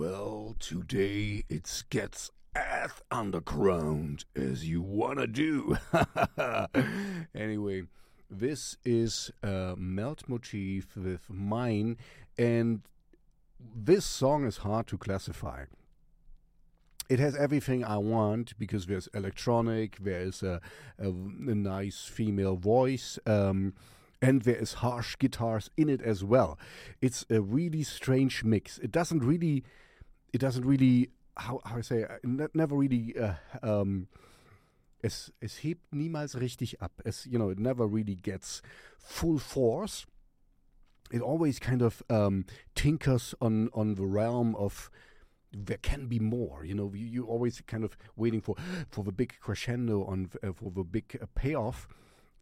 Well, today it gets as underground as you wanna do. anyway, this is uh, Melt Motif with Mine, and this song is hard to classify. It has everything I want because there's electronic, there's a, a, a nice female voice. Um, and there is harsh guitars in it as well. It's a really strange mix. It doesn't really, it doesn't really, how, how I say, uh, never really, uh, um, es, es hebt niemals richtig ab. You know, it never really gets full force. It always kind of um, tinkers on, on the realm of there can be more. You know, you, you're always kind of waiting for for the big crescendo on uh, for the big uh, payoff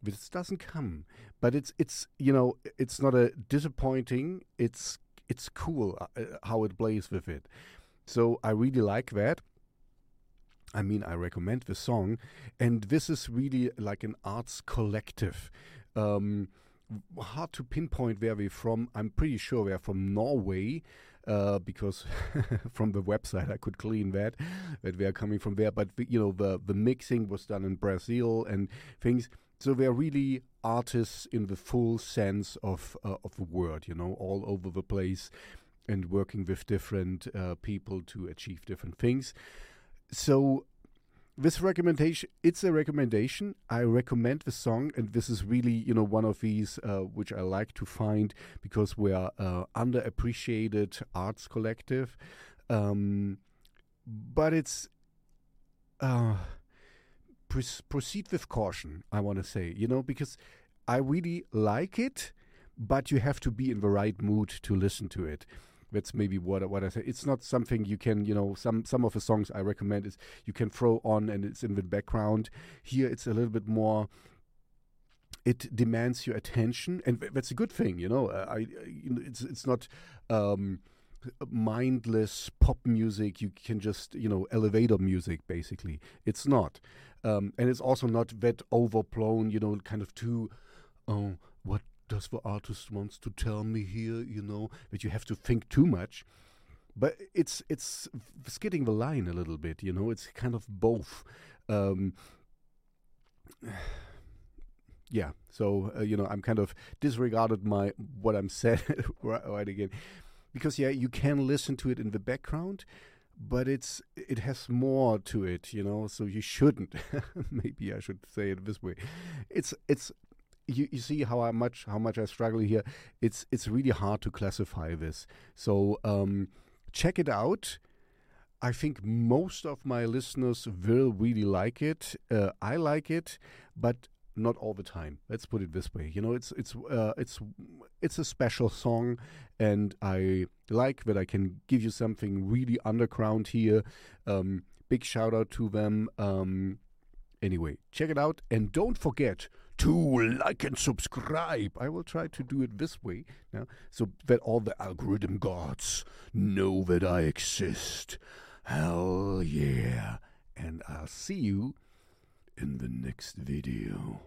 this doesn't come but it's it's you know it's not a disappointing it's it's cool uh, how it plays with it so i really like that I mean, I recommend the song, and this is really like an arts collective. Um, hard to pinpoint where we're from. I'm pretty sure we're from Norway uh, because from the website I could clean that that we are coming from there. But you know, the the mixing was done in Brazil and things. So they're really artists in the full sense of uh, of the word, you know, all over the place, and working with different uh, people to achieve different things. So this recommendation, it's a recommendation. I recommend the song, and this is really, you know, one of these uh, which I like to find because we are uh, underappreciated arts collective. Um, but it's. Uh, proceed with caution, I want to say, you know, because I really like it, but you have to be in the right mood to listen to it. That's maybe what what I say. It's not something you can, you know, some some of the songs I recommend is you can throw on and it's in the background. Here it's a little bit more it demands your attention, and that's a good thing, you know. I, you know it's it's not um, mindless pop music. You can just you know elevator music basically. It's not um, and it's also not that overblown, you know, kind of too, oh, what does the artist wants to tell me here, you know, that you have to think too much. But it's it's skidding the line a little bit, you know. It's kind of both. Um, yeah, so uh, you know, I'm kind of disregarded my what I'm said right, right again, because yeah, you can listen to it in the background, but it's it has more to it, you know. So you shouldn't. Maybe I should say it this way. It's it's you, you see how I much how much I struggle here. It's it's really hard to classify this. So um, check it out. I think most of my listeners will really like it. Uh, I like it, but not all the time. Let's put it this way. You know, it's it's uh, it's it's a special song, and I like that I can give you something really underground here. Um, big shout out to them. Um, anyway, check it out, and don't forget to like and subscribe. I will try to do it this way now, so that all the algorithm gods know that I exist. Hell yeah! And I'll see you in the next video.